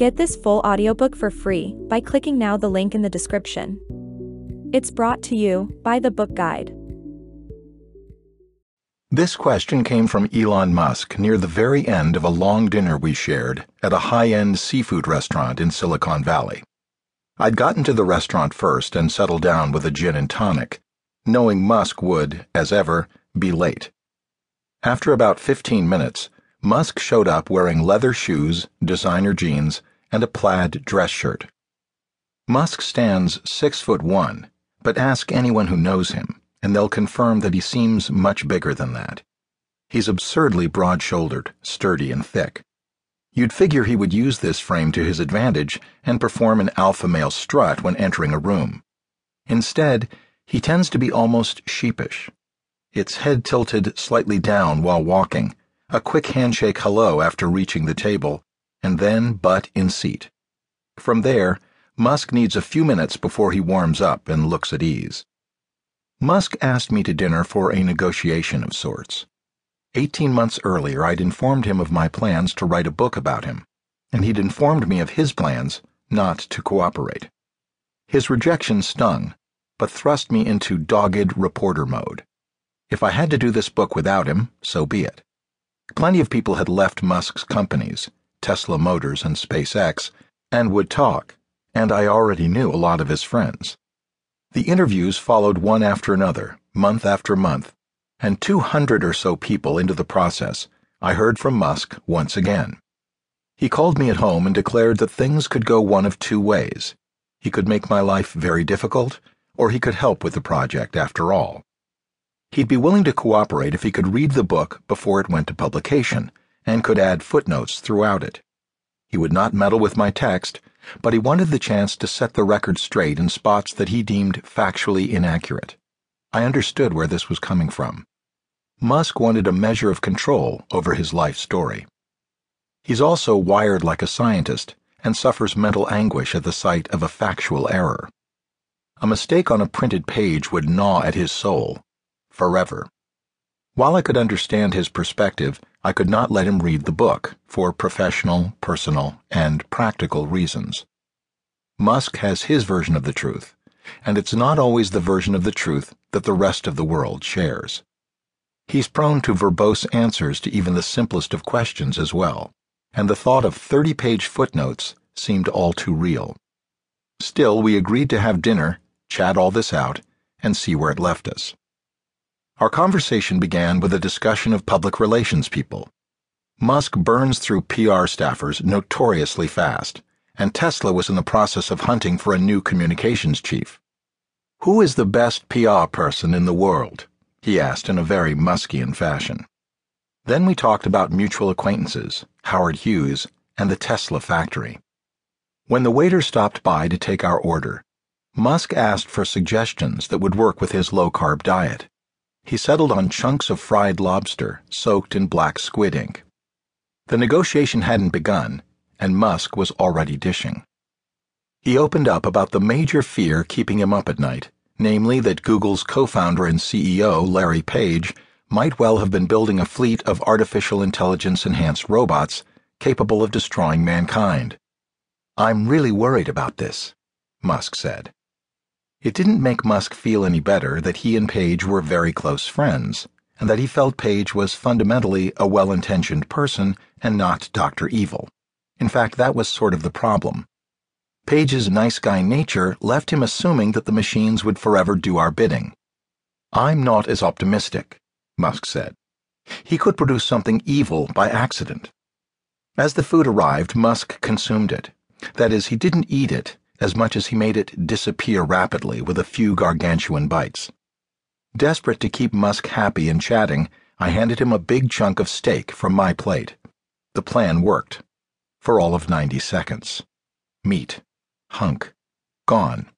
Get this full audiobook for free by clicking now the link in the description. It's brought to you by the Book Guide. This question came from Elon Musk near the very end of a long dinner we shared at a high end seafood restaurant in Silicon Valley. I'd gotten to the restaurant first and settled down with a gin and tonic, knowing Musk would, as ever, be late. After about 15 minutes, Musk showed up wearing leather shoes, designer jeans, and a plaid dress shirt. Musk stands six foot one, but ask anyone who knows him and they'll confirm that he seems much bigger than that. He's absurdly broad shouldered, sturdy, and thick. You'd figure he would use this frame to his advantage and perform an alpha male strut when entering a room. Instead, he tends to be almost sheepish. Its head tilted slightly down while walking, a quick handshake hello after reaching the table, and then butt in seat. From there, Musk needs a few minutes before he warms up and looks at ease. Musk asked me to dinner for a negotiation of sorts. Eighteen months earlier, I'd informed him of my plans to write a book about him, and he'd informed me of his plans not to cooperate. His rejection stung, but thrust me into dogged reporter mode. If I had to do this book without him, so be it. Plenty of people had left Musk's companies, Tesla Motors and SpaceX, and would talk, and I already knew a lot of his friends. The interviews followed one after another, month after month, and 200 or so people into the process, I heard from Musk once again. He called me at home and declared that things could go one of two ways. He could make my life very difficult, or he could help with the project after all. He'd be willing to cooperate if he could read the book before it went to publication and could add footnotes throughout it. He would not meddle with my text but he wanted the chance to set the record straight in spots that he deemed factually inaccurate. I understood where this was coming from. Musk wanted a measure of control over his life story. He's also wired like a scientist and suffers mental anguish at the sight of a factual error. A mistake on a printed page would gnaw at his soul, forever. While I could understand his perspective, I could not let him read the book for professional, personal, and practical reasons. Musk has his version of the truth, and it's not always the version of the truth that the rest of the world shares. He's prone to verbose answers to even the simplest of questions as well, and the thought of 30 page footnotes seemed all too real. Still, we agreed to have dinner, chat all this out, and see where it left us. Our conversation began with a discussion of public relations people. Musk burns through PR staffers notoriously fast, and Tesla was in the process of hunting for a new communications chief. Who is the best PR person in the world? he asked in a very Muskian fashion. Then we talked about mutual acquaintances, Howard Hughes, and the Tesla factory. When the waiter stopped by to take our order, Musk asked for suggestions that would work with his low carb diet he settled on chunks of fried lobster soaked in black squid ink. The negotiation hadn't begun, and Musk was already dishing. He opened up about the major fear keeping him up at night, namely that Google's co founder and CEO, Larry Page, might well have been building a fleet of artificial intelligence enhanced robots capable of destroying mankind. I'm really worried about this, Musk said. It didn't make Musk feel any better that he and Page were very close friends, and that he felt Page was fundamentally a well intentioned person and not Dr. Evil. In fact, that was sort of the problem. Page's nice guy nature left him assuming that the machines would forever do our bidding. I'm not as optimistic, Musk said. He could produce something evil by accident. As the food arrived, Musk consumed it. That is, he didn't eat it, as much as he made it disappear rapidly with a few gargantuan bites. Desperate to keep Musk happy and chatting, I handed him a big chunk of steak from my plate. The plan worked. For all of 90 seconds. Meat. Hunk. Gone.